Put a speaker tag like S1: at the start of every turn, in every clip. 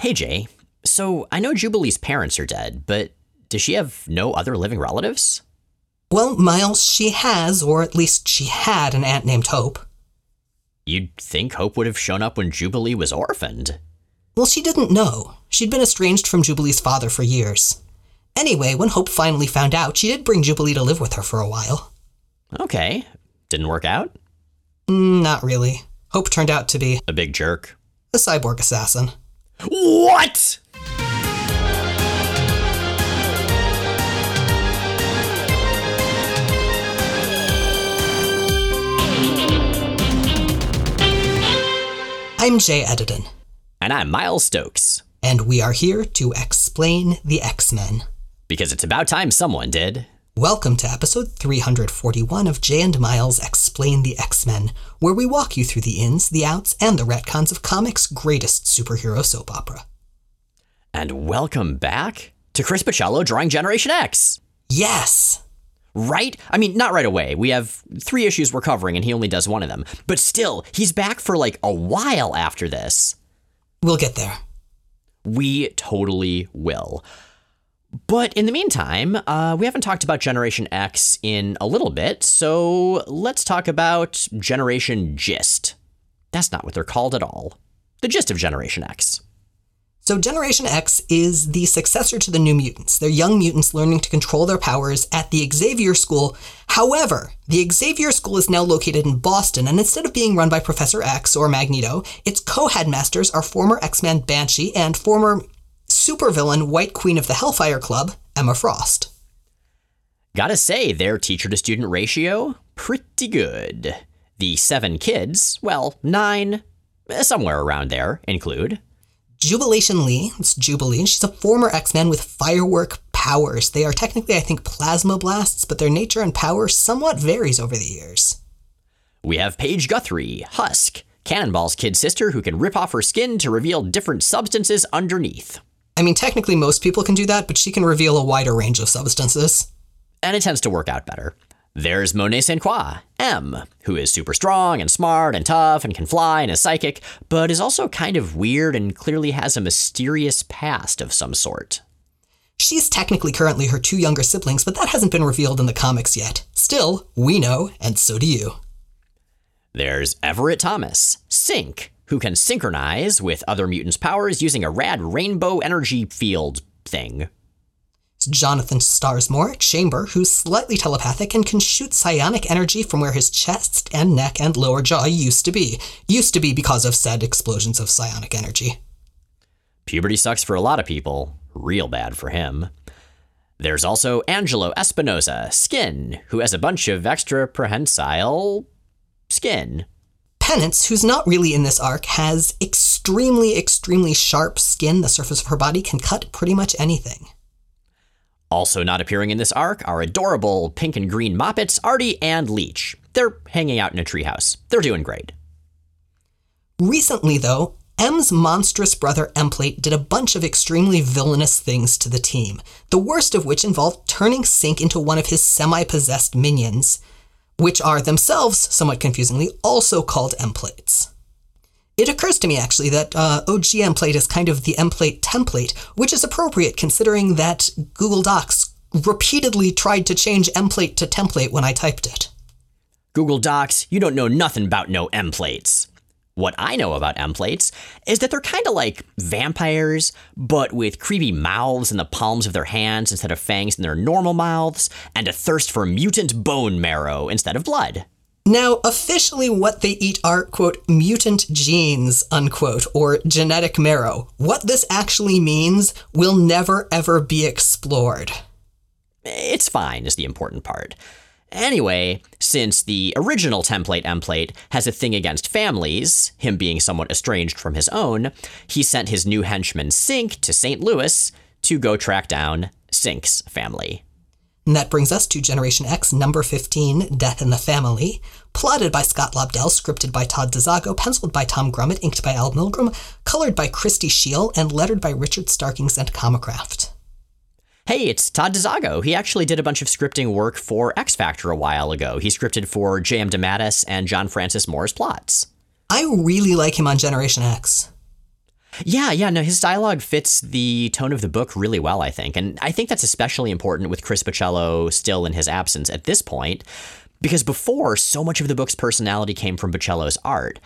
S1: Hey, Jay. So I know Jubilee's parents are dead, but does she have no other living relatives?
S2: Well, Miles, she has, or at least she had, an aunt named Hope.
S1: You'd think Hope would have shown up when Jubilee was orphaned.
S2: Well, she didn't know. She'd been estranged from Jubilee's father for years. Anyway, when Hope finally found out, she did bring Jubilee to live with her for a while.
S1: Okay. Didn't work out?
S2: Mm, not really. Hope turned out to be
S1: A big jerk.
S2: a cyborg assassin.
S1: What?
S2: I'm Jay Edidin,
S1: And I'm Miles Stokes.
S2: and we are here to explain the X Men.
S1: Because it's about time someone did.
S2: Welcome to episode 341 of Jay and Miles Explain the X Men, where we walk you through the ins, the outs, and the retcons of comics' greatest superhero soap opera.
S1: And welcome back to Chris Bachalo drawing Generation X.
S2: Yes!
S1: Right? I mean, not right away. We have three issues we're covering, and he only does one of them. But still, he's back for like a while after this.
S2: We'll get there.
S1: We totally will. But in the meantime, uh, we haven't talked about Generation X in a little bit, so let's talk about Generation Gist. That's not what they're called at all. The gist of Generation X.
S2: So, Generation X is the successor to the New Mutants. They're young mutants learning to control their powers at the Xavier School. However, the Xavier School is now located in Boston, and instead of being run by Professor X or Magneto, its co headmasters are former X Men Banshee and former supervillain White Queen of the Hellfire Club, Emma Frost.
S1: Gotta say, their teacher to student ratio, pretty good. The seven kids, well, nine, eh, somewhere around there, include
S2: Jubilation Lee, it's Jubilee, she's a former X Men with firework powers. They are technically, I think, plasma blasts, but their nature and power somewhat varies over the years.
S1: We have Paige Guthrie, Husk, Cannonball's kid sister who can rip off her skin to reveal different substances underneath.
S2: I mean, technically, most people can do that, but she can reveal a wider range of substances.
S1: And it tends to work out better. There's Monet Saint Croix, M, who is super strong and smart and tough and can fly and is psychic, but is also kind of weird and clearly has a mysterious past of some sort.
S2: She's technically currently her two younger siblings, but that hasn't been revealed in the comics yet. Still, we know, and so do you.
S1: There's Everett Thomas, Sync, who can synchronize with other mutants' powers using a rad rainbow energy field thing.
S2: It's Jonathan Starsmore, Chamber, who's slightly telepathic and can shoot psionic energy from where his chest and neck and lower jaw used to be. Used to be because of said explosions of psionic energy.
S1: Puberty sucks for a lot of people, real bad for him. There's also Angelo Espinosa, Skin, who has a bunch of extra prehensile skin.
S2: Penance, who's not really in this arc, has extremely, extremely sharp skin. The surface of her body can cut pretty much anything.
S1: Also not appearing in this arc are adorable pink and green Moppets, Artie and Leech. They're hanging out in a treehouse. They're doing great.
S2: Recently, though, M's monstrous brother Emplate did a bunch of extremely villainous things to the team, the worst of which involved turning Sync into one of his semi possessed minions, which are themselves, somewhat confusingly, also called Emplates. It occurs to me actually that uh, OG Emplate is kind of the Emplate template, which is appropriate considering that Google Docs repeatedly tried to change Emplate to template when I typed it.
S1: Google Docs, you don't know nothing about no Emplates. What I know about Emplates is that they're kind of like vampires, but with creepy mouths in the palms of their hands instead of fangs in their normal mouths, and a thirst for mutant bone marrow instead of blood.
S2: Now, officially, what they eat are, quote, mutant genes, unquote, or genetic marrow. What this actually means will never ever be explored.
S1: It's fine, is the important part. Anyway, since the original template Emplate has a thing against families, him being somewhat estranged from his own, he sent his new henchman Sync to St. Louis to go track down Sync's family.
S2: And that brings us to Generation X, number 15, Death in the Family. Plotted by Scott Lobdell, scripted by Todd DeZago, penciled by Tom Grummett, inked by Al Milgrom, colored by Christie Scheele, and lettered by Richard Starkings and Comicraft.
S1: Hey, it's Todd DeZago. He actually did a bunch of scripting work for X Factor a while ago. He scripted for J.M. DeMatteis and John Francis Moore's plots.
S2: I really like him on Generation X.
S1: Yeah, yeah, no, his dialogue fits the tone of the book really well, I think. And I think that's especially important with Chris Bachalo still in his absence at this point, because before, so much of the book's personality came from Bachalo's art.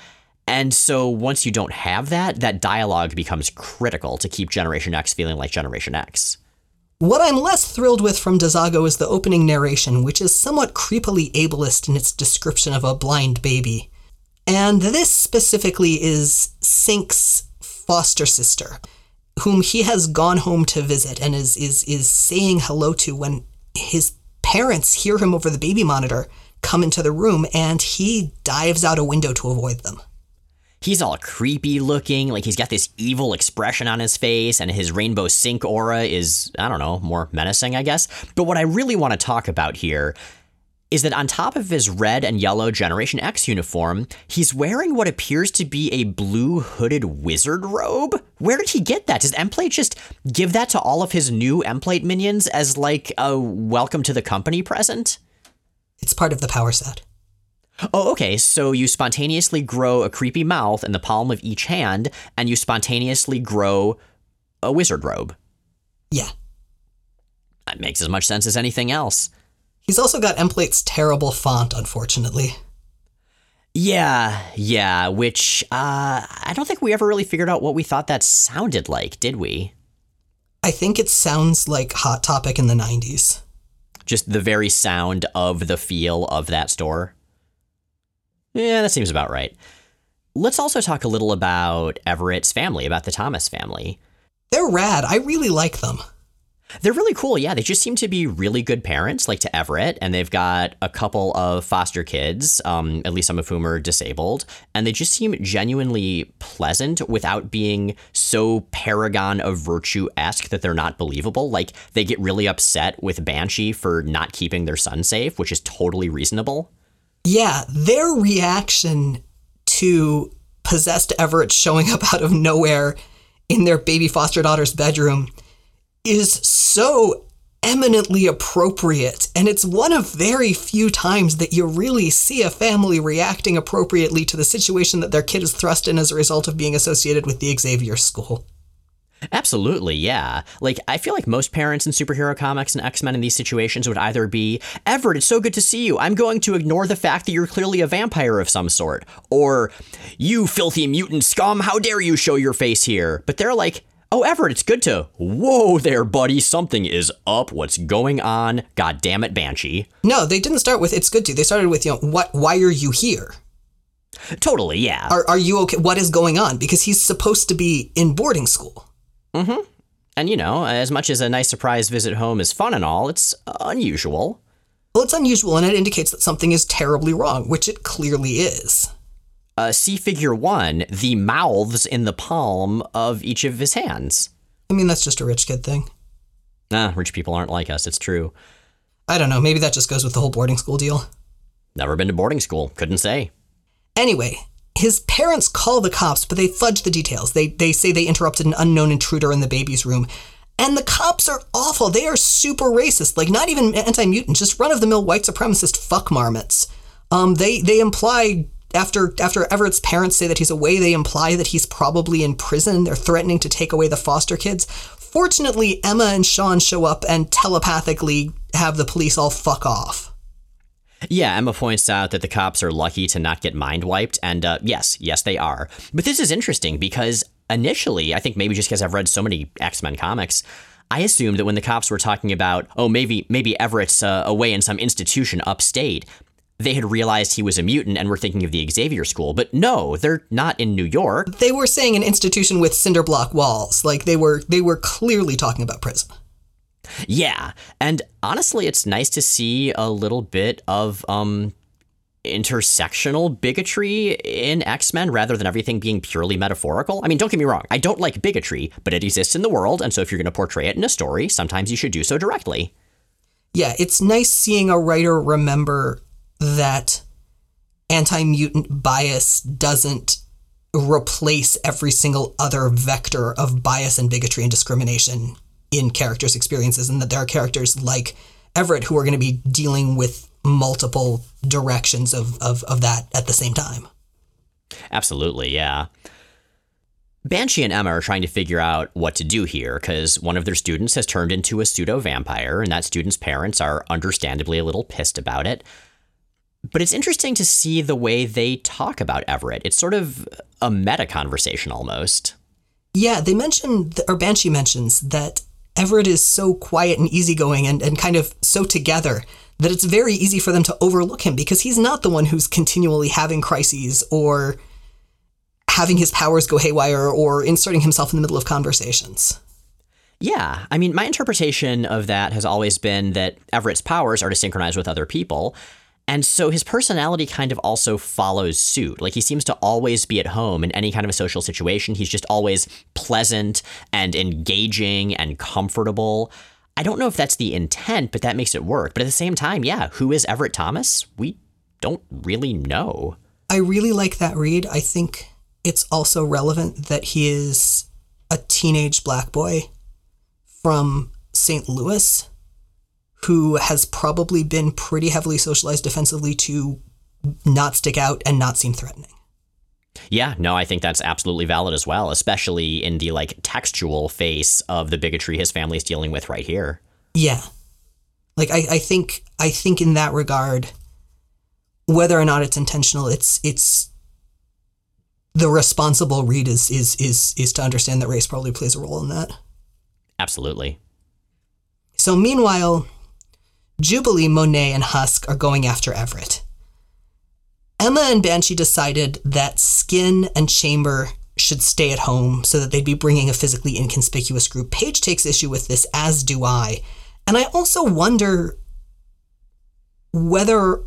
S1: And so once you don't have that, that dialogue becomes critical to keep Generation X feeling like Generation X.
S2: What I'm less thrilled with from DeZago is the opening narration, which is somewhat creepily ableist in its description of a blind baby. And this specifically is Sync's foster sister, whom he has gone home to visit and is, is, is saying hello to when his parents hear him over the baby monitor come into the room and he dives out a window to avoid them
S1: he's all creepy looking, like he's got this evil expression on his face, and his rainbow sync aura is, I don't know, more menacing, I guess. But what I really want to talk about here is that on top of his red and yellow Generation X uniform, he's wearing what appears to be a blue hooded wizard robe. Where did he get that? Does Emplate just give that to all of his new Emplate minions as like a welcome to the company present?
S2: It's part of the power set.
S1: Oh, okay. So you spontaneously grow a creepy mouth in the palm of each hand, and you spontaneously grow a wizard robe.
S2: Yeah.
S1: That makes as much sense as anything else.
S2: He's also got Emplate's terrible font, unfortunately.
S1: Yeah, yeah, which uh, I don't think we ever really figured out what we thought that sounded like, did we?
S2: I think it sounds like Hot Topic in the 90s.
S1: Just the very sound of the feel of that store. Yeah, that seems about right. Let's also talk a little about Everett's family, about the Thomas family.
S2: They're rad. I really like them.
S1: They're really cool. Yeah, they just seem to be really good parents, like to Everett, and they've got a couple of foster kids, um, at least some of whom are disabled, and they just seem genuinely pleasant without being so paragon of virtue esque that they're not believable. Like they get really upset with Banshee for not keeping their son safe, which is totally reasonable.
S2: Yeah, their reaction to possessed Everett showing up out of nowhere in their baby foster daughter's bedroom is so eminently appropriate. And it's one of very few times that you really see a family reacting appropriately to the situation that their kid is thrust in as a result of being associated with the Xavier School.
S1: Absolutely, yeah. Like, I feel like most parents in superhero comics and X Men in these situations would either be, Everett, it's so good to see you. I'm going to ignore the fact that you're clearly a vampire of some sort. Or, you filthy mutant scum, how dare you show your face here? But they're like, Oh, Everett, it's good to. Whoa there, buddy. Something is up. What's going on? God damn it, Banshee.
S2: No, they didn't start with it's good to. They started with, you know, what why are you here?
S1: Totally, yeah.
S2: Are are you okay? What is going on? Because he's supposed to be in boarding school.
S1: Mm-hmm. And you know, as much as a nice surprise visit home is fun and all, it's unusual.
S2: Well, it's unusual and it indicates that something is terribly wrong, which it clearly is.
S1: Uh, see figure one, the mouths in the palm of each of his hands.
S2: I mean, that's just a rich kid thing.
S1: Nah, rich people aren't like us, it's true.
S2: I don't know, maybe that just goes with the whole boarding school deal.
S1: Never been to boarding school, couldn't say.
S2: Anyway, his parents call the cops, but they fudge the details. They, they say they interrupted an unknown intruder in the baby's room. And the cops are awful. They are super racist. Like, not even anti mutant, just run of the mill white supremacist fuck marmots. Um, they, they imply after after Everett's parents say that he's away, they imply that he's probably in prison. They're threatening to take away the foster kids. Fortunately, Emma and Sean show up and telepathically have the police all fuck off.
S1: Yeah, Emma points out that the cops are lucky to not get mind wiped, and uh, yes, yes, they are. But this is interesting because initially, I think maybe just because I've read so many X Men comics, I assumed that when the cops were talking about, oh, maybe maybe Everett's uh, away in some institution upstate, they had realized he was a mutant and were thinking of the Xavier School. But no, they're not in New York.
S2: They were saying an institution with cinder block walls. Like they were they were clearly talking about prison.
S1: Yeah, and honestly, it's nice to see a little bit of um, intersectional bigotry in X Men rather than everything being purely metaphorical. I mean, don't get me wrong, I don't like bigotry, but it exists in the world, and so if you're going to portray it in a story, sometimes you should do so directly.
S2: Yeah, it's nice seeing a writer remember that anti mutant bias doesn't replace every single other vector of bias and bigotry and discrimination in characters' experiences, and that there are characters like Everett who are going to be dealing with multiple directions of, of, of that at the same time.
S1: Absolutely, yeah. Banshee and Emma are trying to figure out what to do here because one of their students has turned into a pseudo vampire, and that student's parents are understandably a little pissed about it. But it's interesting to see the way they talk about Everett. It's sort of a meta conversation almost.
S2: Yeah, they mention, or Banshee mentions, that Everett is so quiet and easygoing and, and kind of so together that it's very easy for them to overlook him because he's not the one who's continually having crises or having his powers go haywire or inserting himself in the middle of conversations.
S1: Yeah, I mean, my interpretation of that has always been that Everett's powers are to synchronize with other people. And so his personality kind of also follows suit. Like he seems to always be at home in any kind of a social situation. He's just always pleasant and engaging and comfortable. I don't know if that's the intent, but that makes it work. But at the same time, yeah, who is Everett Thomas? We don't really know.
S2: I really like that read. I think it's also relevant that he is a teenage black boy from St. Louis who has probably been pretty heavily socialized defensively to not stick out and not seem threatening.
S1: Yeah, no, I think that's absolutely valid as well, especially in the like textual face of the bigotry his family's dealing with right here.
S2: Yeah. Like I, I think I think in that regard, whether or not it's intentional, it's it's the responsible read is is is is to understand that race probably plays a role in that.
S1: Absolutely.
S2: So meanwhile, Jubilee, Monet, and Husk are going after Everett. Emma and Banshee decided that Skin and Chamber should stay at home so that they'd be bringing a physically inconspicuous group. Paige takes issue with this, as do I. And I also wonder whether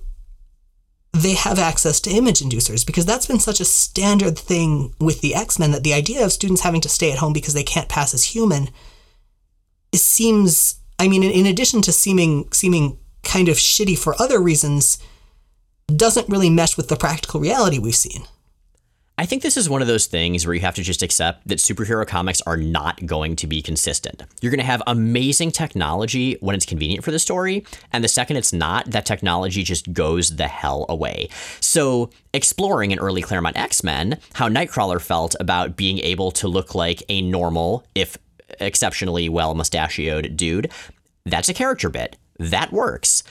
S2: they have access to image inducers because that's been such a standard thing with the X-Men that the idea of students having to stay at home because they can't pass as human seems I mean in addition to seeming seeming kind of shitty for other reasons doesn't really mesh with the practical reality we've seen.
S1: I think this is one of those things where you have to just accept that superhero comics are not going to be consistent. You're going to have amazing technology when it's convenient for the story, and the second it's not, that technology just goes the hell away. So, exploring in early Claremont X Men how Nightcrawler felt about being able to look like a normal, if exceptionally well mustachioed dude, that's a character bit. That works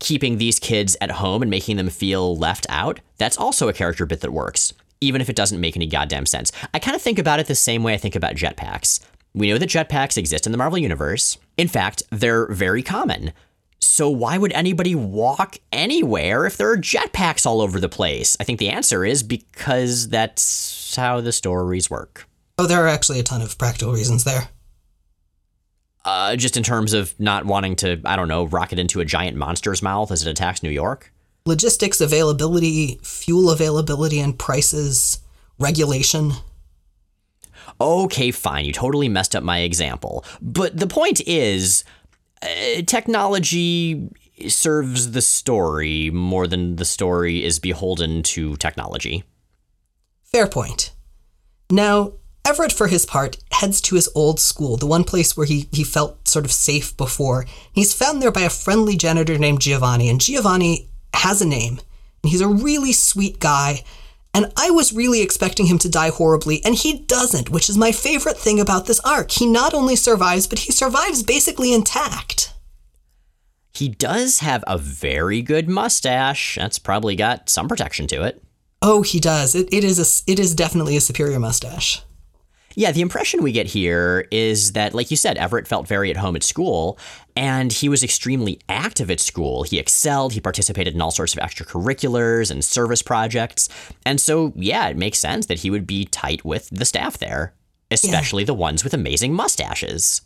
S1: keeping these kids at home and making them feel left out, that's also a character bit that works even if it doesn't make any goddamn sense. I kind of think about it the same way I think about jetpacks. We know that jetpacks exist in the Marvel Universe. In fact, they're very common. So why would anybody walk anywhere if there are jetpacks all over the place? I think the answer is because that's how the stories work.
S2: Oh, there are actually a ton of practical reasons there.
S1: Uh, just in terms of not wanting to, I don't know, rocket into a giant monster's mouth as it attacks New York?
S2: logistics availability, fuel availability and prices, regulation.
S1: Okay, fine. You totally messed up my example. But the point is, uh, technology serves the story more than the story is beholden to technology.
S2: Fair point. Now, Everett, for his part, heads to his old school, the one place where he, he felt sort of safe before. He's found there by a friendly janitor named Giovanni, and Giovanni has a name. And he's a really sweet guy. And I was really expecting him to die horribly, and he doesn't, which is my favorite thing about this arc. He not only survives, but he survives basically intact.
S1: He does have a very good mustache. That's probably got some protection to it.
S2: Oh, he does. It, it is a, it is definitely a superior mustache.
S1: Yeah, the impression we get here is that, like you said, Everett felt very at home at school, and he was extremely active at school. He excelled, he participated in all sorts of extracurriculars and service projects. And so, yeah, it makes sense that he would be tight with the staff there, especially yeah. the ones with amazing mustaches.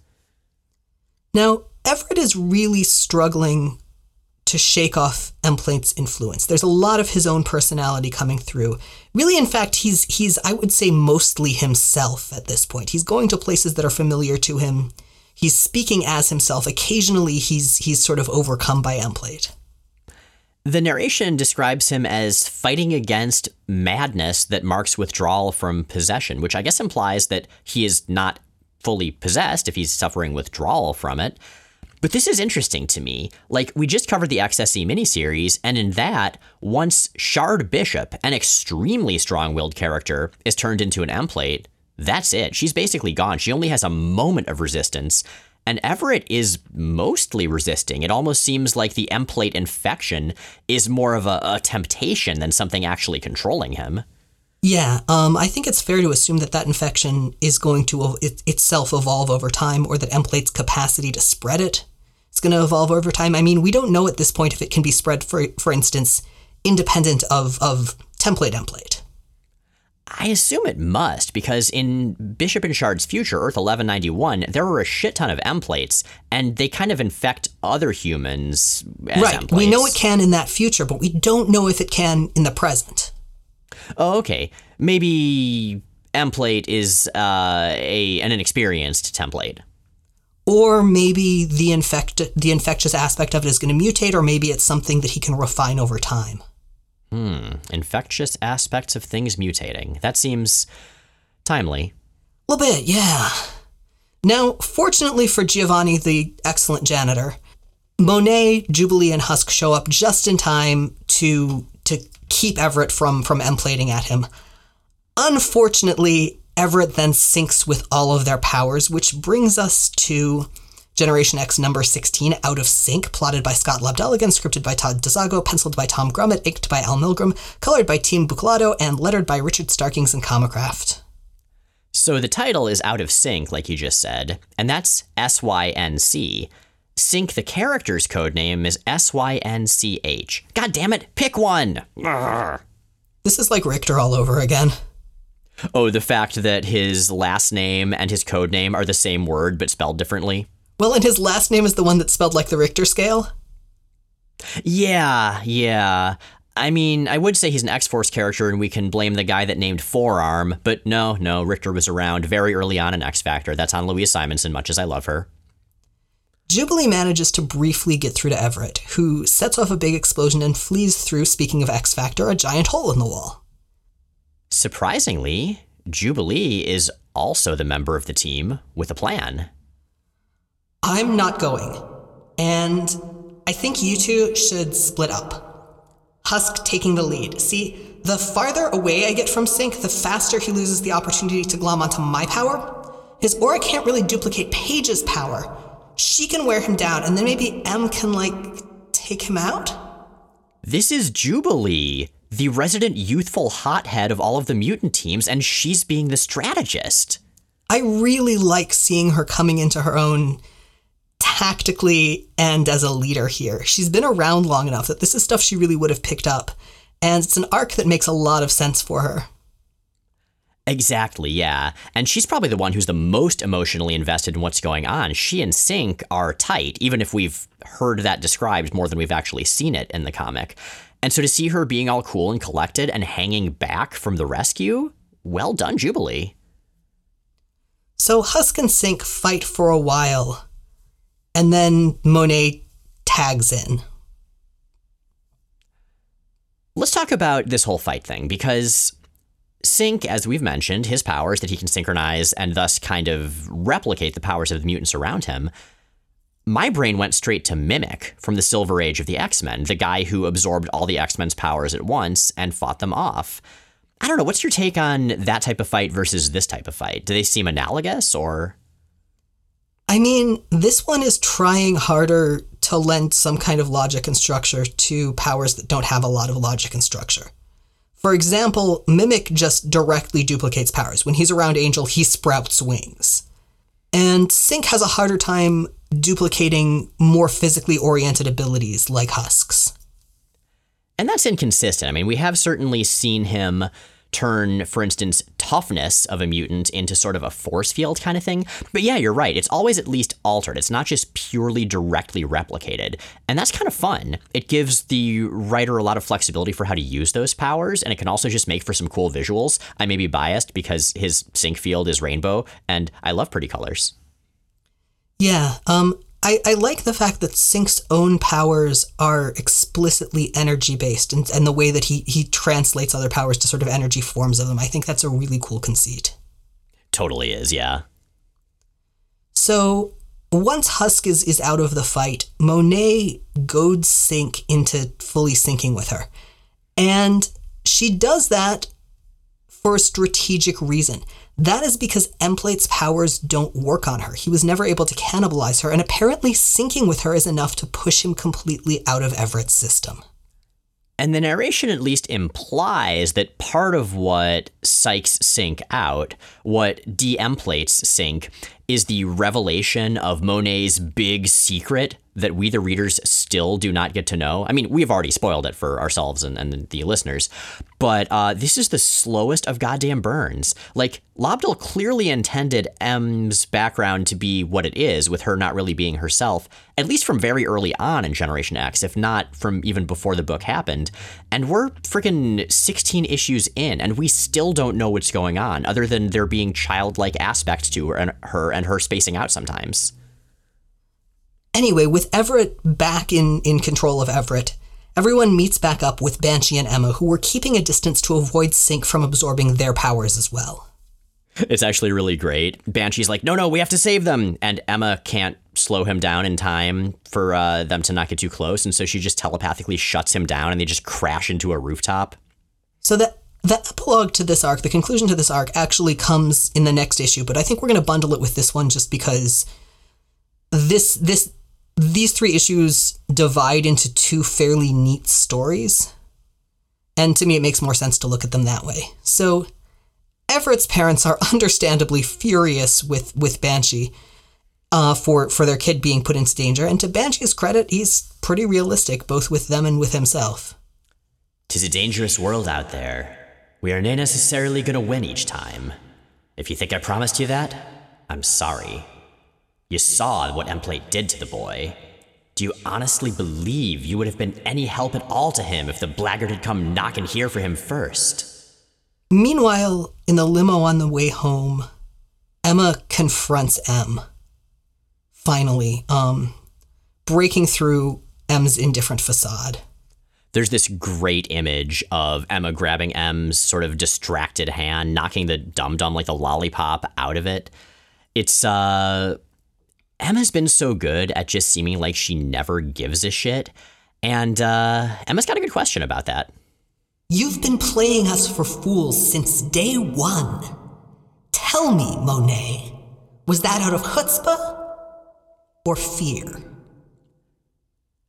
S2: Now, Everett is really struggling to shake off Emplate's influence. There's a lot of his own personality coming through. Really, in fact, he's he's I would say mostly himself at this point. He's going to places that are familiar to him. He's speaking as himself. Occasionally, he's he's sort of overcome by Emplate.
S1: The narration describes him as fighting against madness that marks withdrawal from possession, which I guess implies that he is not fully possessed if he's suffering withdrawal from it. But this is interesting to me. Like, we just covered the XSE miniseries, and in that, once Shard Bishop, an extremely strong willed character, is turned into an emplate, That's it. She's basically gone. She only has a moment of resistance. And Everett is mostly resisting. It almost seems like the emplate infection is more of a, a temptation than something actually controlling him.
S2: Yeah, um, I think it's fair to assume that that infection is going to it, itself evolve over time, or that emplate's capacity to spread it going to evolve over time. I mean, we don't know at this point if it can be spread, for for instance, independent of of template emplate.
S1: I assume it must, because in Bishop and Shard's future, Earth 1191, there were a shit ton of emplates, and they kind of infect other humans
S2: right.
S1: Emplates.
S2: We know it can in that future, but we don't know if it can in the present.
S1: Oh, okay. Maybe emplate is uh, a an inexperienced template.
S2: Or maybe the infect the infectious aspect of it is going to mutate, or maybe it's something that he can refine over time.
S1: Hmm. Infectious aspects of things mutating. That seems timely.
S2: A little bit, yeah. Now, fortunately for Giovanni, the excellent janitor, Monet, Jubilee, and Husk show up just in time to to keep Everett from from emplating at him. Unfortunately, Everett then syncs with all of their powers, which brings us to Generation X number 16, Out of Sync, plotted by Scott Lobdell, scripted by Todd DeZago, penciled by Tom Grummett, inked by Al Milgrom, colored by Team Buccellato, and lettered by Richard Starkings and Comicraft.
S1: So the title is Out of Sync, like you just said, and that's S Y N C. Sync the character's code name is S Y N C H. God damn it, pick one!
S2: This is like Rictor all over again.
S1: Oh, the fact that his last name and his code name are the same word but spelled differently?
S2: Well, and his last name is the one that's spelled like the Richter scale?
S1: Yeah, yeah. I mean, I would say he's an X Force character and we can blame the guy that named Forearm, but no, no, Rictor was around very early on in X Factor. That's on Louise Simonson, much as I love her.
S2: Jubilee manages to briefly get through to Everett, who sets off a big explosion and flees through, speaking of X Factor, a giant hole in the wall.
S1: Surprisingly, Jubilee is also the member of the team with a plan.
S2: I'm not going, and I think you two should split up. Husk taking the lead. See, the farther away I get from Sync, the faster he loses the opportunity to glom onto my power. His aura can't really duplicate Paige's power, she can wear him down, and then maybe M can, like, take him out?
S1: This is Jubilee, the resident youthful hothead of all of the mutant teams, and she's being the strategist.
S2: I really like seeing her coming into her own tactically and as a leader here. She's been around long enough that this is stuff she really would have picked up, and it's an arc that makes a lot of sense for her.
S1: Exactly, yeah. And she's probably the one who's the most emotionally invested in what's going on. She and Sync are tight, even if we've heard that described more than we've actually seen it in the comic. And so to see her being all cool and collected and hanging back from the rescue, well done, Jubilee.
S2: So Husk and Sync fight for a while, and then Monet tags in.
S1: Let's talk about this whole fight thing because Sync, as we've mentioned, his powers that he can synchronize and thus kind of replicate the powers of the mutants around him. My brain went straight to Mimic from the Silver Age of the X Men, the guy who absorbed all the X Men's powers at once and fought them off. I don't know, what's your take on that type of fight versus this type of fight? Do they seem analogous or?
S2: I mean, this one is trying harder to lend some kind of logic and structure to powers that don't have a lot of logic and structure. For example, Mimic just directly duplicates powers. When he's around Angel, he sprouts wings. And Sync has a harder time duplicating more physically oriented abilities like Husks.
S1: And that's inconsistent. I mean, we have certainly seen him turn, for instance, toughness of a mutant into sort of a force field kind of thing. But yeah, you're right. It's always at least altered. It's not just purely directly replicated. And that's kind of fun. It gives the writer a lot of flexibility for how to use those powers, and it can also just make for some cool visuals. I may be biased because his sync field is rainbow, and I love pretty colors.
S2: Yeah, um, I, I like the fact that Sync's own powers are explicitly energy based and, and the way that he, he translates other powers to sort of energy forms of them. I think that's a really cool conceit.
S1: Totally is, yeah.
S2: So once Husk is, is out of the fight, Monet goads Sync into fully syncing with her. And she does that for a strategic reason. That is because Emplate's powers don't work on her. He was never able to cannibalize her, and apparently syncing with her is enough to push him completely out of Everett's system.
S1: And the narration at least implies that part of what psychs sync out, what de-emplates sync, is the revelation of Monet's big secret that we, the readers, still do not get to know. I mean, we've already spoiled it for ourselves and, and the listeners, but uh, this is the slowest of goddamn burns. Like, Lobdell clearly intended M's background to be what it is, with her not really being herself, at least from very early on in Generation X, if not from even before the book happened. And we're freaking 16 issues in, and we still don't know what's going on, other than there being childlike aspects to her and her, and her spacing out sometimes.
S2: Anyway, with Everett back in, in control of Everett, everyone meets back up with Banshee and Emma, who were keeping a distance to avoid Sync from absorbing their powers as well.
S1: It's actually really great. Banshee's like, no, no, we have to save them. And Emma can't slow him down in time for uh, them to not get too close. And so she just telepathically shuts him down and they just crash into a rooftop.
S2: So that the epilogue to this arc, the conclusion to this arc, actually comes in the next issue, but I think we're going to bundle it with this one just because this this these three issues divide into two fairly neat stories. And to me, it makes more sense to look at them that way. So, Everett's parents are understandably furious with, with Banshee uh, for, for their kid being put into danger. And to Banshee's credit, he's pretty realistic, both with them and with himself.
S1: Tis a dangerous world out there. We are not necessarily going to win each time. If you think I promised you that, I'm sorry. You saw what Emplate did to the boy. Do you honestly believe you would have been any help at all to him if the blackguard had come knocking here for him first?
S2: Meanwhile, in the limo on the way home, Emma confronts M. Finally, um, breaking through M's indifferent facade.
S1: There's this great image of Emma grabbing M's sort of distracted hand, knocking the dum dum like the lollipop out of it. It's uh Emma's been so good at just seeming like she never gives a shit. And uh, Emma's got a good question about that.
S2: You've been playing us for fools since day one. Tell me, Monet, was that out of chutzpah or fear?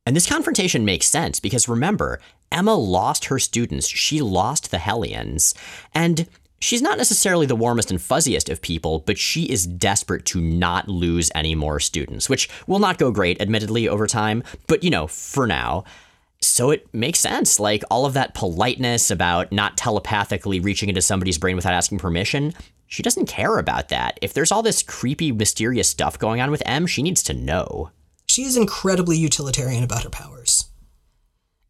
S1: And this confrontation makes sense because remember, Emma lost her students. She lost the Hellions. And She's not necessarily the warmest and fuzziest of people, but she is desperate to not lose any more students, which will not go great, admittedly, over time, but you know, for now. So it makes sense. Like all of that politeness about not telepathically reaching into somebody's brain without asking permission, she doesn't care about that. If there's all this creepy, mysterious stuff going on with M, she needs to know.
S2: She is incredibly utilitarian about her powers.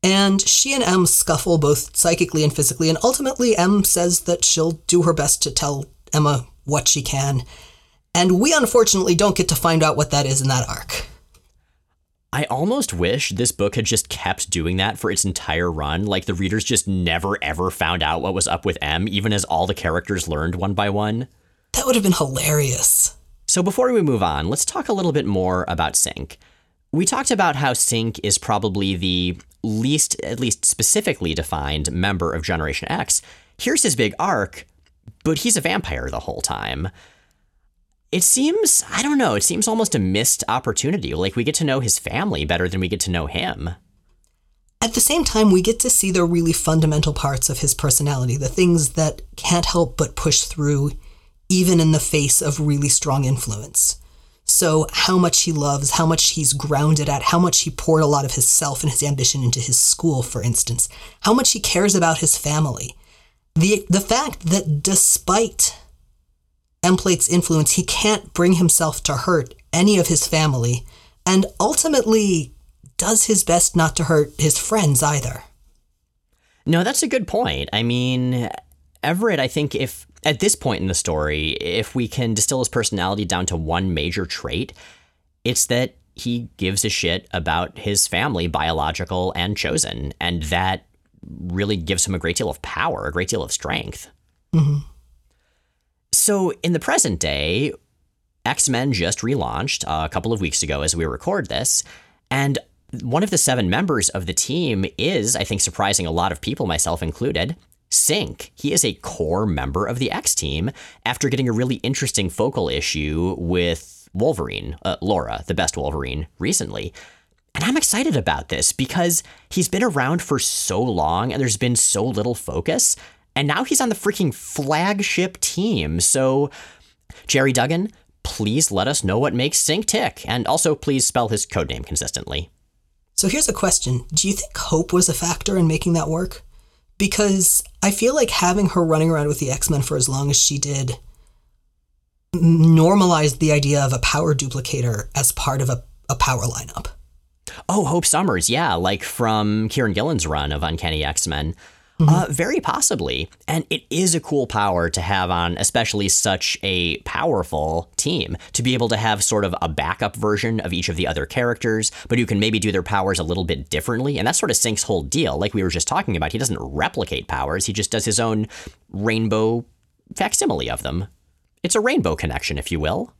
S2: And she and M scuffle both psychically and physically, and ultimately M says that she'll do her best to tell Emma what she can. And we unfortunately don't get to find out what that is in that arc.
S1: I almost wish this book had just kept doing that for its entire run. Like the readers just never ever found out what was up with M, even as all the characters learned one by one.
S2: That would have been hilarious.
S1: So before we move on, let's talk a little bit more about Synch. We talked about how Synch is probably the least, at least specifically defined member of Generation X. Here's his big arc, but he's a vampire the whole time. It seems, I don't know, it seems almost a missed opportunity. Like we get to know his family better than we get to know him.
S2: At the same time, we get to see the really fundamental parts of his personality, the things that can't help but push through, even in the face of really strong influence. So, how much he loves, how much he's grounded at, how much he poured a lot of his self and his ambition into his school, for instance, how much he cares about his family. The, the fact that despite Emplate's influence, he can't bring himself to hurt any of his family, and ultimately does his best not to hurt his friends either.
S1: No, that's a good point. I mean, Everett, I think if at this point in the story, if we can distill his personality down to one major trait, it's that he gives a shit about his family, biological and chosen, and that really gives him a great deal of power, a great deal of strength. Mm-hmm. So, in the present day, X Men just relaunched a couple of weeks ago as we record this, and one of the seven members of the team is, I think, surprising a lot of people, myself included, Synch. He is a core member of the X team after getting a really interesting focal issue with Wolverine, uh, Laura, the best Wolverine, recently. And I'm excited about this because he's been around for so long and there's been so little focus. And now he's on the freaking flagship team. So, Gerry Duggan, please let us know what makes Sync tick. And also, please spell his codename consistently.
S2: So, here's a question Do you think Hope was a factor in making that work? Because I feel like having her running around with the X Men for as long as she did normalized the idea of a power duplicator as part of a, a power lineup.
S1: Oh, Hope Summers, yeah, like from Kieron Gillen's run of Uncanny X Men. Mm-hmm. Uh, very possibly. And it is a cool power to have on, especially such a powerful team, to be able to have sort of a backup version of each of the other characters, but who can maybe do their powers a little bit differently. And that sort of Synch's whole deal. Like we were just talking about, he doesn't replicate powers, he just does his own rainbow facsimile of them. It's a rainbow connection, if you will.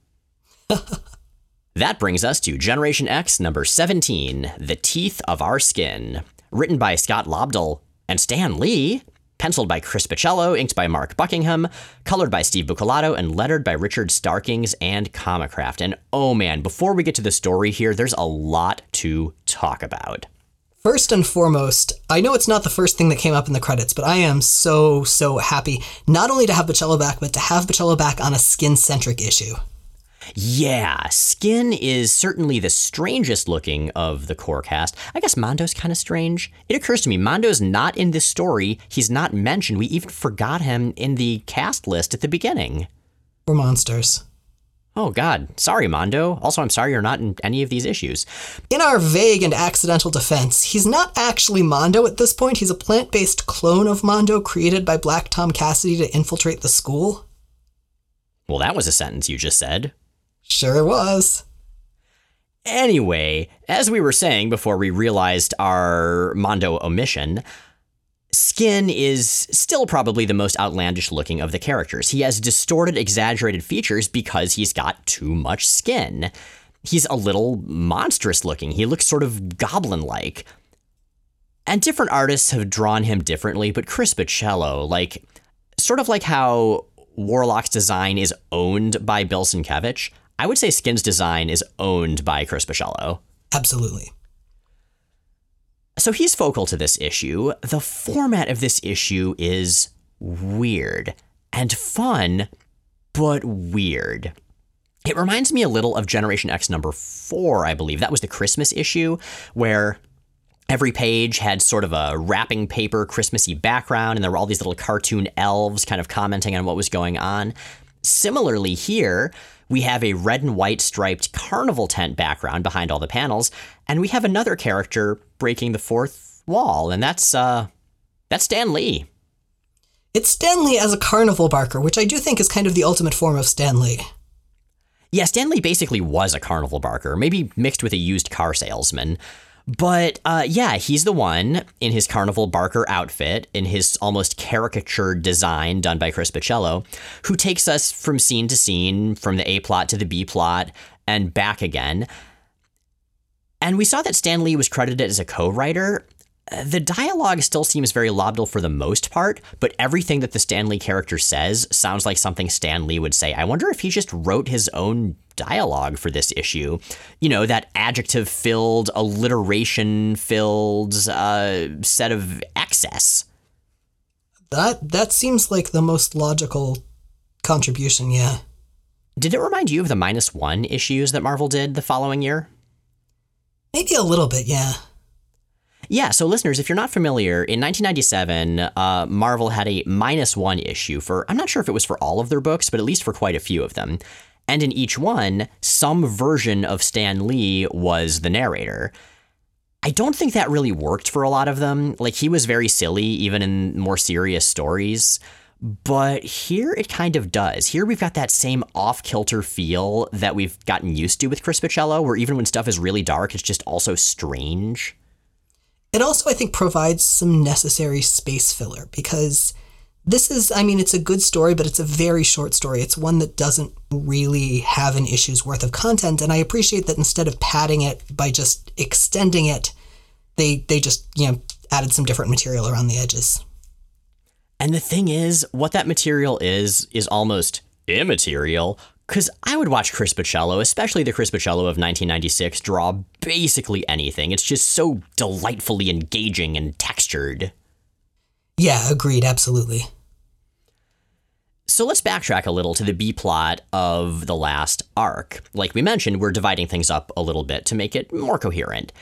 S1: that brings us to Generation X number 17 The Teeth of Our Skin. Written by Scott Lobdell and Stan Lee. Penciled by Chris Bachalo, inked by Mark Buckingham, colored by Steve Buccellato, and lettered by Richard Starkings and Comicraft. And oh man, before we get to the story here, there's a lot to talk about.
S2: First and foremost, I know it's not the first thing that came up in the credits, but I am so, so happy not only to have Bachalo back, but to have Bachalo back on a skin centric issue.
S1: Yeah, Skin is certainly the strangest looking of the core cast. I guess Mondo's kind of strange. It occurs to me, Mondo's not in this story. He's not mentioned. We even forgot him in the cast list at the beginning.
S2: We're monsters.
S1: Oh, God. Sorry, Mondo. Also, I'm sorry you're not in any of these issues.
S2: In our vague and accidental defense, he's not actually Mondo at this point. He's a plant based clone of Mondo created by Black Tom Cassidy to infiltrate the school.
S1: Well, that was a sentence you just said.
S2: Sure was.
S1: Anyway, as we were saying before we realized our Mondo omission, Skin is still probably the most outlandish looking of the characters. He has distorted, exaggerated features because he's got too much skin. He's a little monstrous looking. He looks sort of goblin like. And different artists have drawn him differently, but Chris Bachalo, like, sort of like how Warlock's design is owned by Bill Sienkiewicz, I would say Skin's design is owned by Chris Bachalo.
S2: Absolutely.
S1: So he's focal to this issue. The format of this issue is weird and fun, but weird. It reminds me a little of Generation X number four, I believe. That was the Christmas issue where every page had sort of a wrapping paper Christmassy background, and there were all these little cartoon elves kind of commenting on what was going on. Similarly, here, we have a red and white striped carnival tent background behind all the panels, and we have another character breaking the fourth wall, and that's uh that's Stan Lee.
S2: It's Stan Lee as a carnival barker, which I do think is kind of the ultimate form of Stan Lee.
S1: Yeah, Stan Lee basically was a carnival barker, maybe mixed with a used car salesman. But uh, yeah, he's the one in his Carnival Barker outfit, in his almost caricature design done by Chris Bachalo, who takes us from scene to scene, from the A plot to the B plot, and back again. And we saw that Stan Lee was credited as a co writer, the dialogue still seems very Lobdell for the most part, but everything that the Stan Lee character says sounds like something Stan Lee would say. I wonder if he just wrote his own dialogue for this issue. You know, that adjective filled, alliteration filled uh, set of excess.
S2: That that seems like the most logical contribution, yeah.
S1: Did it remind you of the minus one issues that Marvel did the following year?
S2: Maybe a little bit, yeah.
S1: Yeah, so listeners, if you're not familiar, in 1997, uh, Marvel had a minus one issue for, I'm not sure if it was for all of their books, but at least for quite a few of them. And in each one, some version of Stan Lee was the narrator. I don't think that really worked for a lot of them. Like, he was very silly, even in more serious stories. But here it kind of does. Here we've got that same off kilter feel that we've gotten used to with Chris where even when stuff is really dark, it's just also strange.
S2: It also, I think, provides some necessary space filler because this is, I mean, it's a good story, but it's a very short story. It's one that doesn't really have an issue's worth of content. And I appreciate that instead of padding it by just extending it, they, they just, you know, added some different material around the edges.
S1: And the thing is, what that material is, is almost immaterial. Because I would watch Chris Bachalo, especially the Chris Bachalo of 1996, draw basically anything. It's just so delightfully engaging and textured.
S2: Yeah, agreed, absolutely.
S1: So let's backtrack a little to the B plot of the last arc. Like we mentioned, we're dividing things up a little bit to make it more coherent.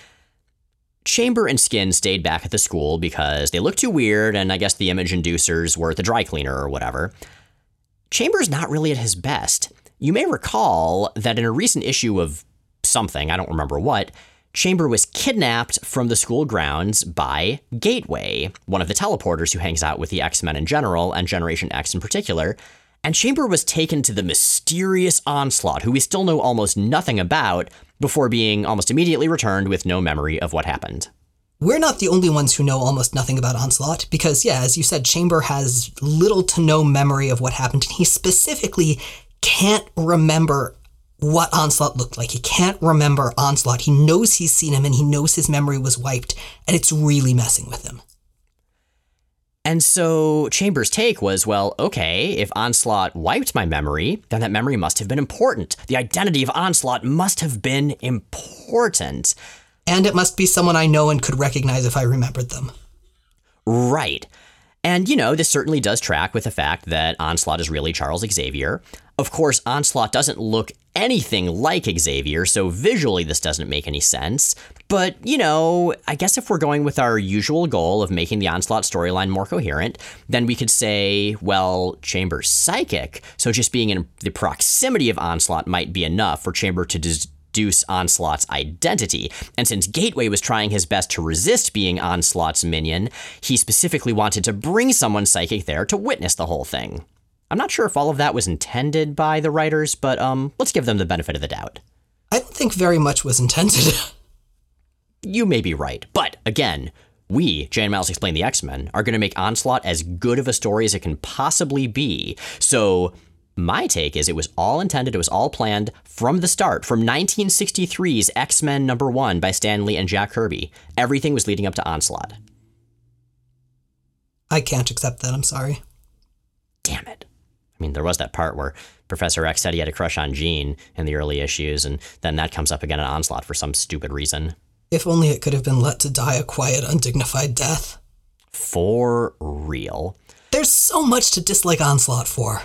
S1: Chamber and Skin stayed back at the school because they looked too weird, and I guess the image inducers were at the dry cleaner or whatever. Chamber's not really at his best. You may recall that in a recent issue of something, I don't remember what, Chamber was kidnapped from the school grounds by Gateway, one of the teleporters who hangs out with the X Men in general and Generation X in particular. And Chamber was taken to the mysterious Onslaught, who we still know almost nothing about, before being almost immediately returned with no memory of what happened.
S2: We're not the only ones who know almost nothing about Onslaught, because, yeah, as you said, Chamber has little to no memory of what happened, and he specifically can't remember what Onslaught looked like. He can't remember Onslaught. He knows he's seen him and he knows his memory was wiped, and it's really messing with him.
S1: And so Chambers' take was well, okay, if Onslaught wiped my memory, then that memory must have been important. The identity of Onslaught must have been important.
S2: And it must be someone I know and could recognize if I remembered them.
S1: Right. And, you know, this certainly does track with the fact that Onslaught is really Charles Xavier. Of course, Onslaught doesn't look anything like Xavier, so visually this doesn't make any sense. But, you know, I guess if we're going with our usual goal of making the Onslaught storyline more coherent, then we could say, well, Chamber's psychic, so just being in the proximity of Onslaught might be enough for Chamber to deduce Onslaught's identity. And since Gateway was trying his best to resist being Onslaught's minion, he specifically wanted to bring someone psychic there to witness the whole thing. I'm not sure if all of that was intended by the writers, but um, let's give them the benefit of the doubt.
S2: I don't think very much was intended.
S1: you may be right, but again, we, Jay and Miles Explain the X Men, are going to make Onslaught as good of a story as it can possibly be. So, my take is it was all intended, it was all planned from the start, from 1963's X Men number one by Stan Lee and Jack Kirby. Everything was leading up to Onslaught.
S2: I can't accept that, I'm sorry.
S1: Damn it. I mean, there was that part where Professor X said he had a crush on Jean in the early issues, and then that comes up again in Onslaught for some stupid reason.
S2: If only it could have been let to die a quiet, undignified death.
S1: For real.
S2: There's so much to dislike Onslaught for.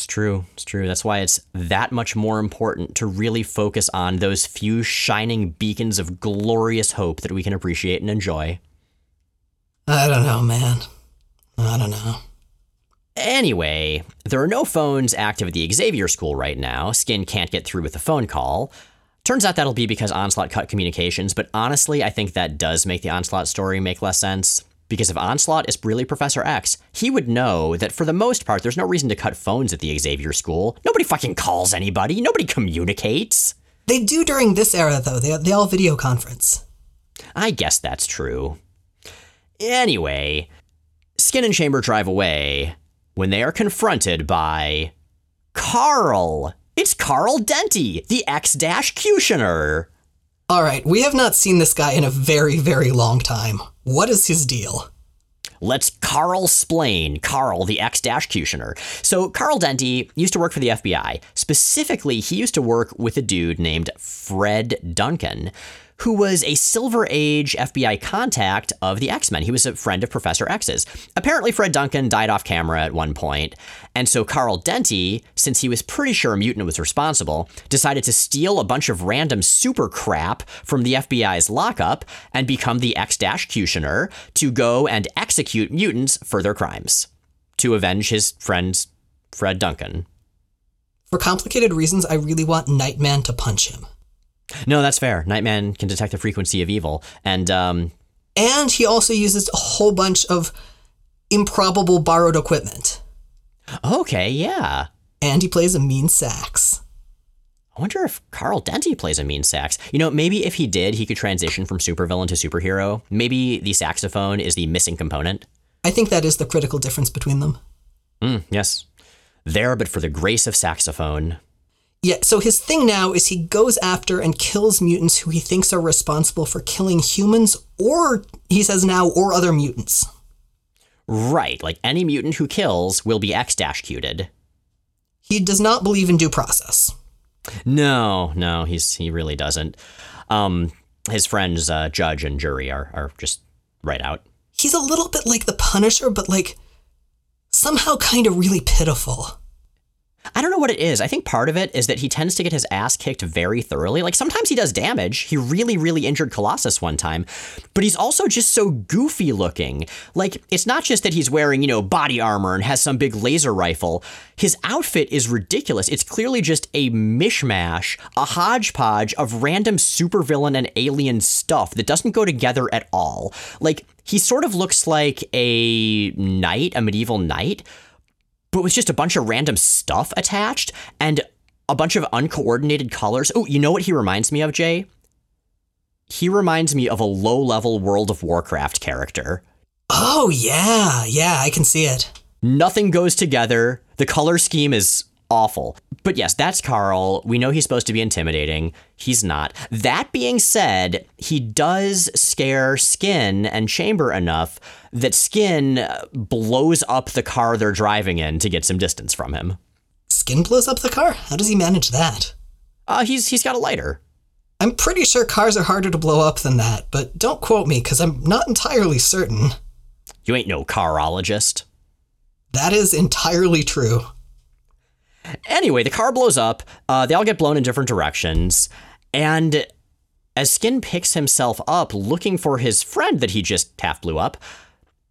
S1: It's true. It's true. That's why it's that much more important to really focus on those few shining beacons of glorious hope that we can appreciate and enjoy.
S2: I don't know, man. I don't know.
S1: Anyway, there are no phones active at the Xavier School right now. Skin can't get through with a phone call. Turns out that'll be because Onslaught cut communications, but honestly, I think that does make the Onslaught story make less sense. Because if Onslaught is really Professor X, he would know that for the most part, there's no reason to cut phones at the Xavier School. Nobody fucking calls anybody, nobody communicates.
S2: They do during this era, though. They, they all video conference.
S1: I guess that's true. Anyway, Skin and Chamber drive away, when they are confronted by Carl. It's Carl Denti, the X Cutioner.
S2: All right, we have not seen this guy in a very, very long time. What is his deal?
S1: Let's Carl splain Carl, the ex-cutioner. So, Carl Denti used to work for the FBI. Specifically, he used to work with a dude named Fred Duncan, who was a Silver Age FBI contact of the X Men. He was a friend of Professor X's. Apparently, Fred Duncan died off camera at one point, and so Carl Denti, since he was pretty sure a mutant was responsible, decided to steal a bunch of random super crap from the FBI's lockup and become the X Cutioner to go and execute mutants for their crimes to avenge his friend Fred Duncan.
S2: For complicated reasons, I really want Nightman to punch him.
S1: No, that's fair. Nightman can detect the frequency of evil, and um,
S2: and he also uses a whole bunch of improbable borrowed equipment.
S1: Okay, yeah.
S2: And he plays a mean sax.
S1: I wonder if Carl Denti plays a mean sax. You know, maybe if he did, he could transition from supervillain to superhero. Maybe the saxophone is the missing component.
S2: I think that is the critical difference between them.
S1: Mm, yes. There, but for the grace of saxophone.
S2: Yeah, so his thing now is he goes after and kills mutants who he thinks are responsible for killing humans, or he says now, or other mutants.
S1: Right, like any mutant who kills will be X dash cuted.
S2: He does not believe in due process.
S1: No, no, he's he really doesn't. Um, his friends, uh, judge and jury, are are just right out.
S2: He's a little bit like the Punisher, but like somehow kind of really pitiful.
S1: I don't know what it is. I think part of it is that he tends to get his ass kicked very thoroughly. Like sometimes he does damage. He really, really injured Colossus one time, but he's also just so goofy looking. Like it's not just that he's wearing, you know, body armor and has some big laser rifle. His outfit is ridiculous. It's clearly just a mishmash, a hodgepodge of random supervillain and alien stuff that doesn't go together at all. Like he sort of looks like a knight, a medieval knight but with just a bunch of random stuff attached and a bunch of uncoordinated colors. Oh, you know what he reminds me of, Jay? He reminds me of a low level World of Warcraft character.
S2: Oh, yeah, yeah, I can see it.
S1: Nothing goes together. The color scheme is awful. But yes, that's Carl. We know he's supposed to be intimidating. He's not. That being said, he does scare Skin and Chamber enough that Skin blows up the car they're driving in to get some distance from him.
S2: Skin blows up the car? How does he manage that?
S1: Uh, he's he's got a lighter.
S2: I'm pretty sure cars are harder to blow up than that, but don't quote me because I'm not entirely certain.
S1: You ain't no carologist.
S2: That is entirely true.
S1: Anyway, the car blows up. Uh, they all get blown in different directions. And as Skin picks himself up looking for his friend that he just half blew up,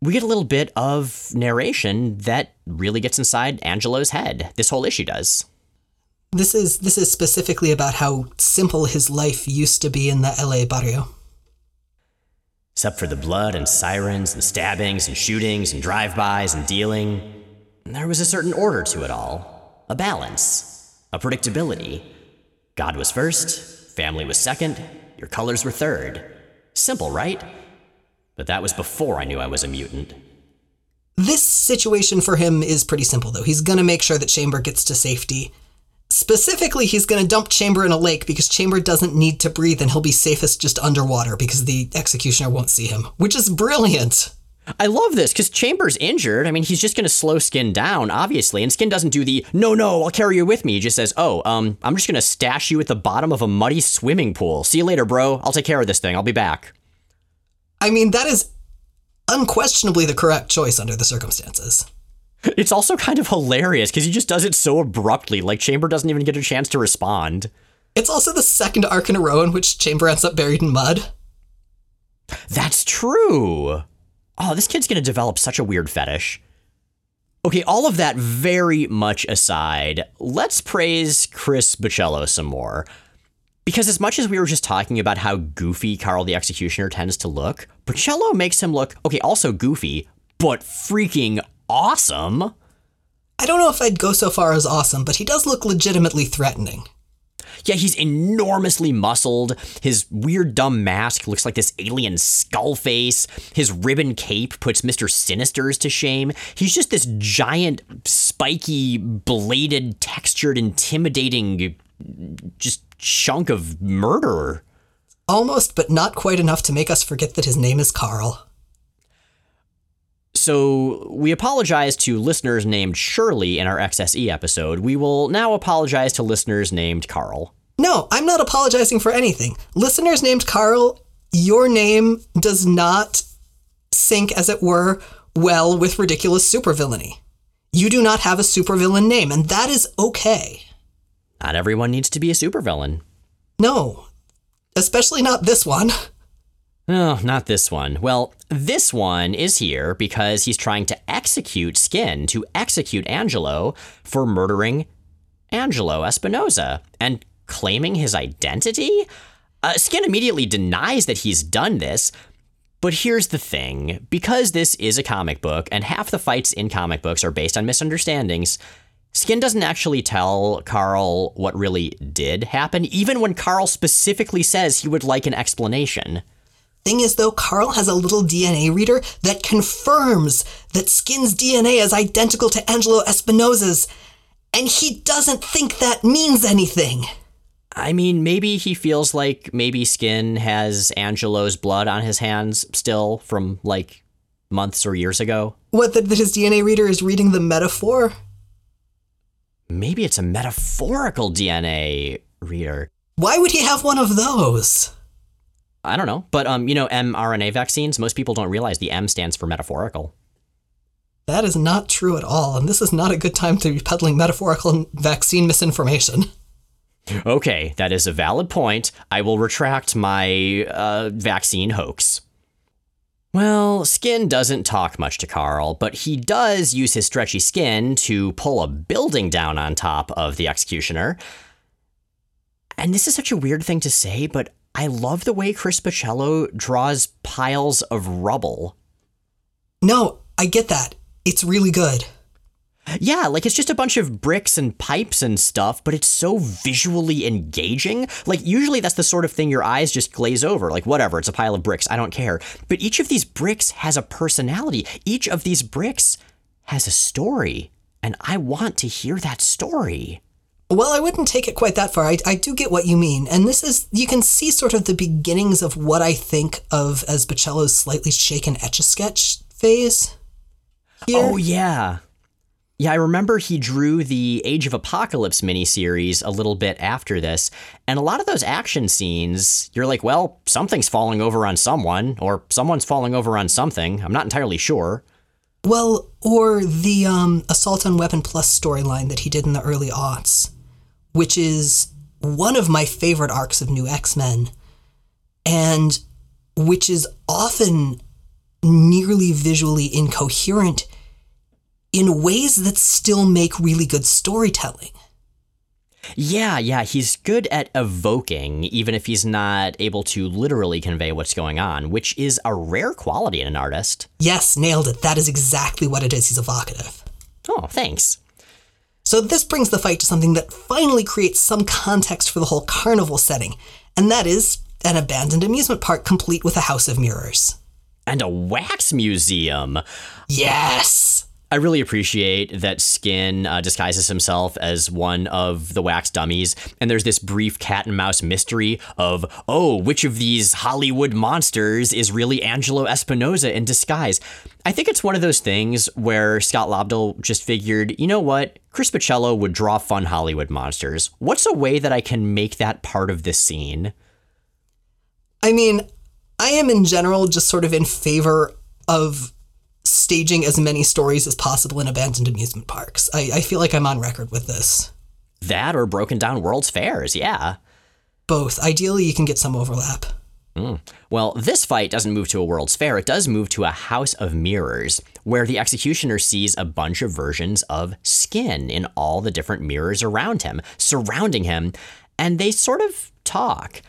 S1: we get a little bit of narration that really gets inside Angelo's head. This whole issue does.
S2: This is this is specifically about how simple his life used to be in the LA barrio.
S1: Except for the blood and sirens and stabbings and shootings and drive-bys and dealing, there was a certain order to it all a balance, a predictability. God was first, family was second, your colors were third. Simple, right? But that was before I knew I was a mutant.
S2: This situation for him is pretty simple, though. He's gonna make sure that Chamber gets to safety. Specifically, he's gonna dump Chamber in a lake because Chamber doesn't need to breathe and he'll be safest just underwater because the executioner won't see him, which is brilliant.
S1: I love this because Chamber's injured. I mean, he's just going to slow Skin down, obviously. And Skin doesn't do the, no, no, I'll carry you with me. He just says, oh, um, I'm just going to stash you at the bottom of a muddy swimming pool. See you later, bro. I'll take care of this thing. I'll be back.
S2: I mean, that is unquestionably the correct choice under the circumstances.
S1: It's also kind of hilarious because he just does it so abruptly. Like, Chamber doesn't even get a chance to respond.
S2: It's also the second arc in a row in which Chamber ends up buried in mud.
S1: That's true oh, this kid's going to develop such a weird fetish. Okay, all of that very much aside, let's praise Chris Bachalo some more. Because as much as we were just talking about how goofy Carl the Executioner tends to look, Bachalo makes him look, okay, also goofy, but freaking awesome.
S2: I don't know if I'd go so far as awesome, but he does look legitimately threatening.
S1: Yeah, he's enormously muscled. His weird, dumb mask looks like this alien skull face. His ribbon cape puts Mr. Sinister's to shame. He's just this giant, spiky, bladed, textured, intimidating, just chunk of murderer.
S2: Almost, but not quite enough to make us forget that his name is Carl.
S1: So we apologize to listeners named Shirley in our XSE episode. We will now apologize to listeners named Carl.
S2: No, I'm not apologizing for anything. Listeners named Carl, your name does not sync, as it were, well with ridiculous supervillainy. You do not have a supervillain name, and that is okay.
S1: Not everyone needs to be a supervillain.
S2: No, especially not this one.
S1: No, not this one. Well, this one is here because he's trying to execute Skin, to execute Angelo for murdering Angelo Espinosa and claiming his identity. Uh, Skin immediately denies that he's done this, but here's the thing because this is a comic book and half the fights in comic books are based on misunderstandings, Skin doesn't actually tell Carl what really did happen, even when Carl specifically says he would like an explanation.
S2: Thing is, though, Carl has a little DNA reader that confirms that Skin's DNA is identical to Angelo Espinosa's, and he doesn't think that means anything.
S1: I mean, maybe he feels like maybe Skin has Angelo's blood on his hands still from, like, months or years ago.
S2: What, that, his DNA reader is reading the metaphor?
S1: Maybe it's a metaphorical DNA reader.
S2: Why would he have one of those?
S1: I don't know. But, um, you know, mRNA vaccines, most people don't realize the M stands for metaphorical.
S2: That is not true at all, and this is not a good time to be peddling metaphorical vaccine misinformation.
S1: Okay, that is a valid point. I will retract my uh, vaccine hoax. Well, Skin doesn't talk much to Carl, but he does use his stretchy skin to pull a building down on top of the executioner. And this is such a weird thing to say, but I love the way Chris Bachalo draws piles of rubble.
S2: No, I get that. It's really good.
S1: Yeah, like it's just a bunch of bricks and pipes and stuff, but it's so visually engaging. Like, usually that's the sort of thing your eyes just glaze over. Like, whatever, it's a pile of bricks, I don't care. But each of these bricks has a personality. Each of these bricks has a story, and I want to hear that story.
S2: Well, I wouldn't take it quite that far. I, I do get what you mean. And this is, you can see sort of the beginnings of what I think of as Bachalo's slightly shaken etch a sketch phase. Here.
S1: Oh, yeah. Yeah, I remember he drew the Age of Apocalypse miniseries a little bit after this, and a lot of those action scenes, you're like, well, something's falling over on someone, or someone's falling over on something. I'm not entirely sure.
S2: Well, or the um, Assault on Weapon Plus storyline that he did in the early aughts, which is one of my favorite arcs of New X Men, and which is often nearly visually incoherent in ways that still make really good storytelling.
S1: Yeah, yeah, he's good at evoking, even if he's not able to literally convey what's going on, which is a rare quality in an artist.
S2: Yes, nailed it. That is exactly what it is. He's evocative.
S1: Oh, thanks.
S2: So, this brings the fight to something that finally creates some context for the whole carnival setting, and that is an abandoned amusement park complete with a house of mirrors.
S1: And a wax museum.
S2: Yes!
S1: I really appreciate that Skin uh, disguises himself as one of the wax dummies, and there's this brief cat and mouse mystery of, oh, which of these Hollywood monsters is really Angelo Espinosa in disguise? I think it's one of those things where Scott Lobdell just figured, you know what? Chris Bachalo would draw fun Hollywood monsters. What's a way that I can make that part of this scene?
S2: I mean, I am in general just sort of in favor of staging as many stories as possible in abandoned amusement parks. I, I feel like I'm on record with this.
S1: That or broken down World's Fairs, yeah.
S2: Both. Ideally, you can get some overlap.
S1: Mm. Well, this fight doesn't move to a World's Fair. It does move to a House of Mirrors, where the executioner sees a bunch of versions of Skin in all the different mirrors around him, surrounding him, and they sort of talk.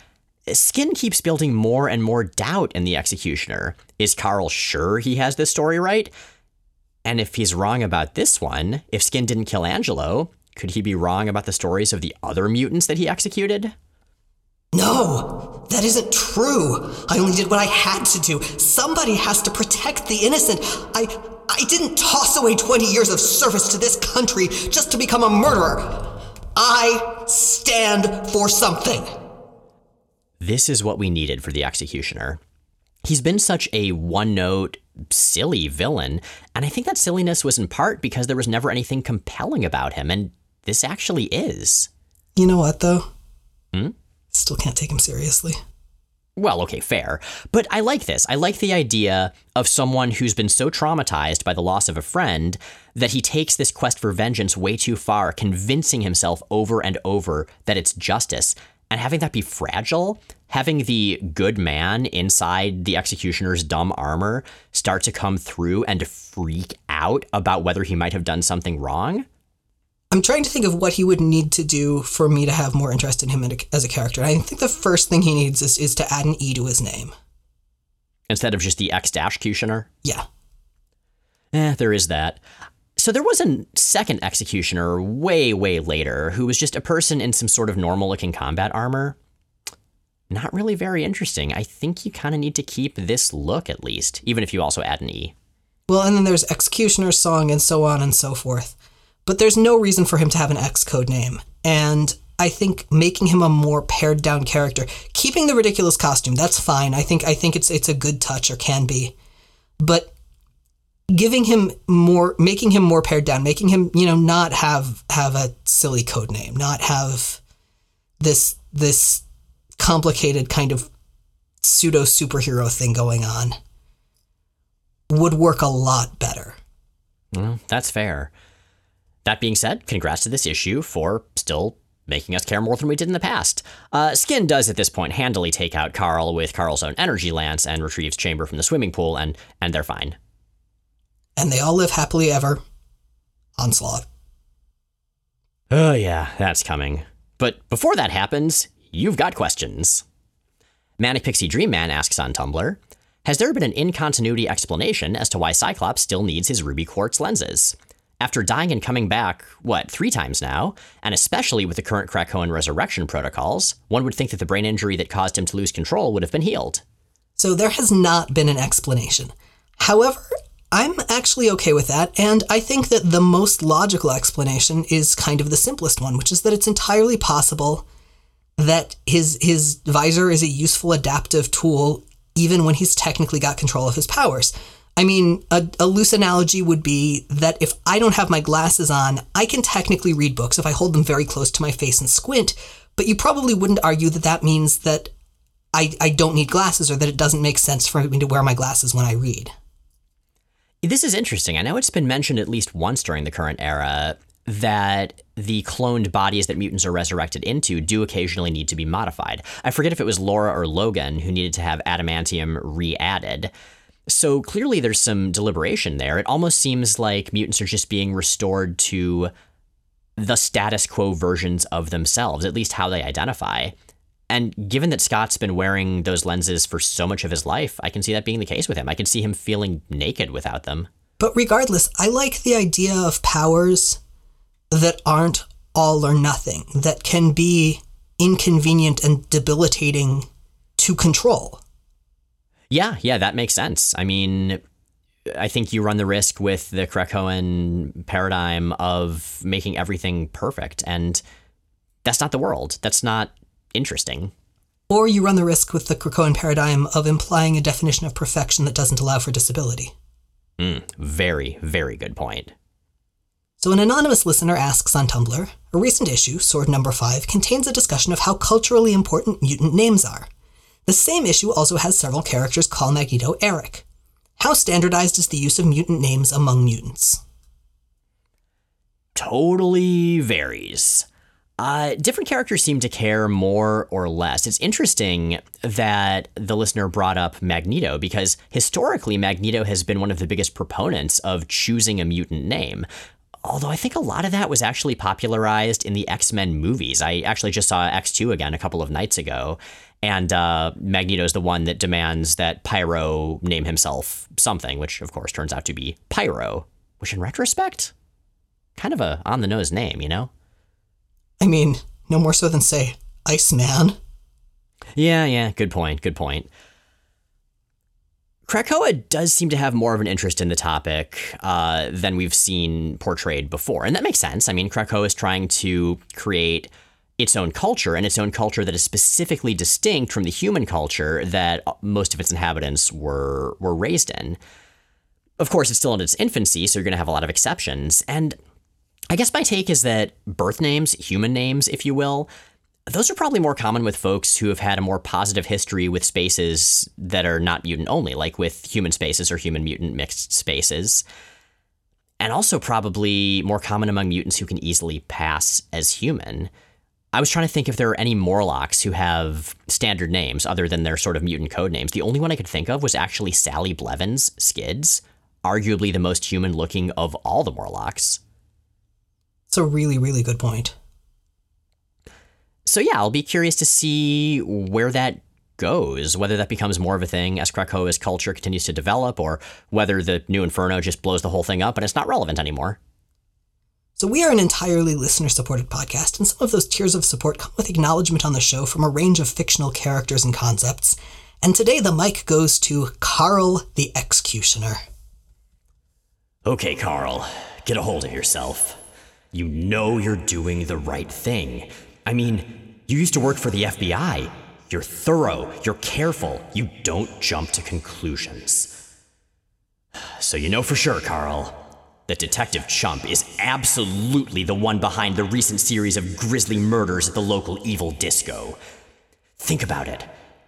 S1: Skin keeps building more and more doubt in the executioner. Is Carl sure he has this story right? And if he's wrong about this one, if Skin didn't kill Angelo, could he be wrong about the stories of the other mutants that he executed?
S2: No, that isn't true. I only did what I had to do. Somebody has to protect the innocent. I I didn't toss away 20 years of service to this country just to become a murderer. I stand for something.
S1: This is what we needed for the executioner. He's been such a one note, silly villain, and I think that silliness was in part because there was never anything compelling about him, and this actually is.
S2: You know what, though?
S1: Hmm?
S2: Still can't take him seriously.
S1: Well, okay, fair. But I like this. I like the idea of someone who's been so traumatized by the loss of a friend that he takes this quest for vengeance way too far, convincing himself over and over that it's justice and having that be fragile, having the good man inside the executioner's dumb armor start to come through and freak out about whether he might have done something wrong.
S2: I'm trying to think of what he would need to do for me to have more interest in him as a character. I think the first thing he needs is, is to add an E to his name.
S1: Instead of just the X dash cutioner?
S2: Yeah.
S1: Eh, there is that. So there was a second executioner way, way later who was just a person in some sort of normal looking combat armor. Not really very interesting. I think you kind of need to keep this look at least, even if you also add an E.
S2: Well, and then there's Executioner's Song and so on and so forth. But there's no reason for him to have an X code name. And I think making him a more pared down character, keeping the ridiculous costume, that's fine. I think I think it's it's a good touch or can be. But giving him more making him more pared down making him you know not have have a silly code name not have this this complicated kind of pseudo superhero thing going on would work a lot better
S1: well, that's fair that being said congrats to this issue for still making us care more than we did in the past. Uh, Skin does at this point handily take out Carl with Carl's own energy lance and retrieves Chamber from the swimming pool, and and they're fine
S2: and they all live happily ever. Onslaught.
S1: Oh, yeah, that's coming. But before that happens, you've got questions. Manic Pixie Dream Man asks on Tumblr Has there been an incontinuity explanation as to why Cyclops still needs his ruby quartz lenses? After dying and coming back, what, three times now, and especially with the current Krakoan resurrection protocols, one would think that the brain injury that caused him to lose control would have been healed.
S2: So there has not been an explanation. However, I'm actually okay with that, and I think that the most logical explanation is kind of the simplest one, which is that it's entirely possible that his his visor is a useful adaptive tool even when he's technically got control of his powers. I mean, a, a, loose analogy would be that if I don't have my glasses on, I can technically read books if I hold them very close to my face and squint, but you probably wouldn't argue that that means that I, I don't need glasses or that it doesn't make sense for me to wear my glasses when I read.
S1: This is interesting. I know it's been mentioned at least once during the current era that the cloned bodies that mutants are resurrected into do occasionally need to be modified. I forget if it was Laura or Logan who needed to have adamantium re added. So clearly there's some deliberation there. It almost seems like mutants are just being restored to the status quo versions of themselves, at least how they identify. And given that Scott's been wearing those lenses for so much of his life, I can see that being the case with him. I can see him feeling naked without them.
S2: But regardless, I like the idea of powers that aren't all or nothing, that can be inconvenient and debilitating to control.
S1: Yeah, yeah, that makes sense. I mean, I think you run the risk with the Krakoan paradigm of making everything perfect. And that's not the world. That's not interesting.
S2: Or you run the risk with the Krakoan paradigm of implying a definition of perfection that doesn't allow for disability.
S1: Mm, very, very good point.
S2: So, an anonymous listener asks on Tumblr A recent issue, Sword Number 5, contains a discussion of how culturally important mutant names are. The same issue also has several characters call Magneto Eric. How standardized is the use of mutant names among mutants?
S1: Totally varies. Uh, different characters seem to care more or less. It's interesting that the listener brought up Magneto because historically, Magneto has been one of the biggest proponents of choosing a mutant name. Although I think a lot of that was actually popularized in the X Men movies. I actually just saw X2 again a couple of nights ago, and uh, Magneto's the one that demands that Pyro name himself something, which of course turns out to be Pyro, which in retrospect, kind of a on the nose name, you know?
S2: I mean, no more so than, say, Iceman.
S1: Yeah, yeah, good point, good point. Krakoa does seem to have more of an interest in the topic uh, than we've seen portrayed before. And that makes sense. I mean, Krakoa is trying to create its own culture and its own culture that is specifically distinct from the human culture that most of its inhabitants were, were raised in. Of course, it's still in its infancy, so you're going to have a lot of exceptions. And I guess my take is that birth names, human names, if you will, those are probably more common with folks who have had a more positive history with spaces that are not mutant only, like with human spaces or human mutant mixed spaces. And also probably more common among mutants who can easily pass as human. I was trying to think if there are any Morlocks who have standard names other than their sort of mutant code names. The only one I could think of was actually Sally Blevins, Skids, arguably the most human looking of all the Morlocks.
S2: It's a really, really good point.
S1: So yeah, I'll be curious to see where that goes, whether that becomes more of a thing as Krakoa's culture continues to develop, or whether the new Inferno just blows the whole thing up and it's not relevant anymore.
S2: So, we are an entirely listener supported podcast, and some of those tiers of support come with acknowledgement on the show from a range of fictional characters and concepts. And today the mic goes to Carl the Executioner.
S1: Okay, Carl, get a hold of yourself. You know you're doing the right thing. I mean, you used to work for the FBI. You're thorough, you're careful, you don't jump to conclusions. So you know for sure, Carl, that Detective Chump is absolutely the one behind the recent series of grisly murders at the local evil disco. Think about it.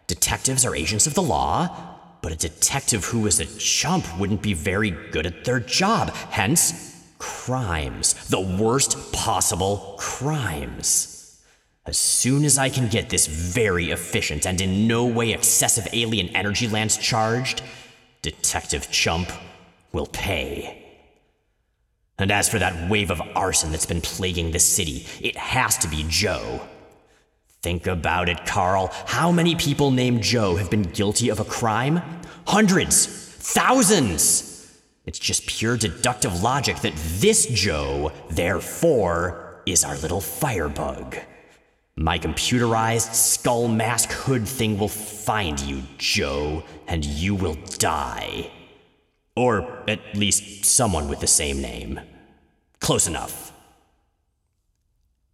S1: Detectives are agents of the law, but a detective who is a chump wouldn't be very good at their job. Hence, crimes. The worst possible crimes. As soon as I can get this very efficient and in no way excessive alien energy lance charged, Detective Chump will pay. And as for that wave of arson that's been plaguing the city, it has to be Joe. Think about it, Carl. How many people named Joe have been guilty of a crime? Hundreds, thousands. It's just pure deductive logic that this Joe, therefore, is our little firebug. My computerized skull mask hood thing will find you, Joe, and you will die. Or at least someone with the same name. Close enough.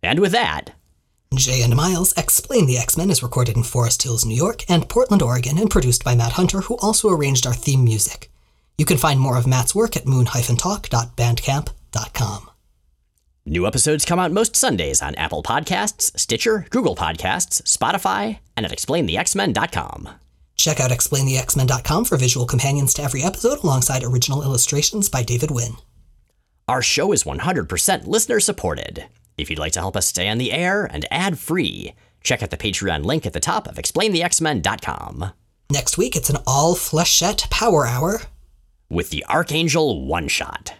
S1: And with that,
S2: Jay and Miles Explain the X Men is recorded in Forest Hills, New York, and Portland, Oregon, and produced by Matt Hunter, who also arranged our theme music. You can find more of Matt's work at moon-talk.bandcamp.com.
S1: New episodes come out most Sundays on Apple Podcasts, Stitcher, Google Podcasts, Spotify, and at explainthexmen.com.
S2: Check out explainthexmen.com for visual companions to every episode alongside original illustrations by David Wynn.
S1: Our show is 100% listener supported. If you'd like to help us stay on the air and ad free, check out the Patreon link at the top of explainthexmen.com.
S2: Next week, it's an all flechette power hour
S1: with the Archangel One Shot.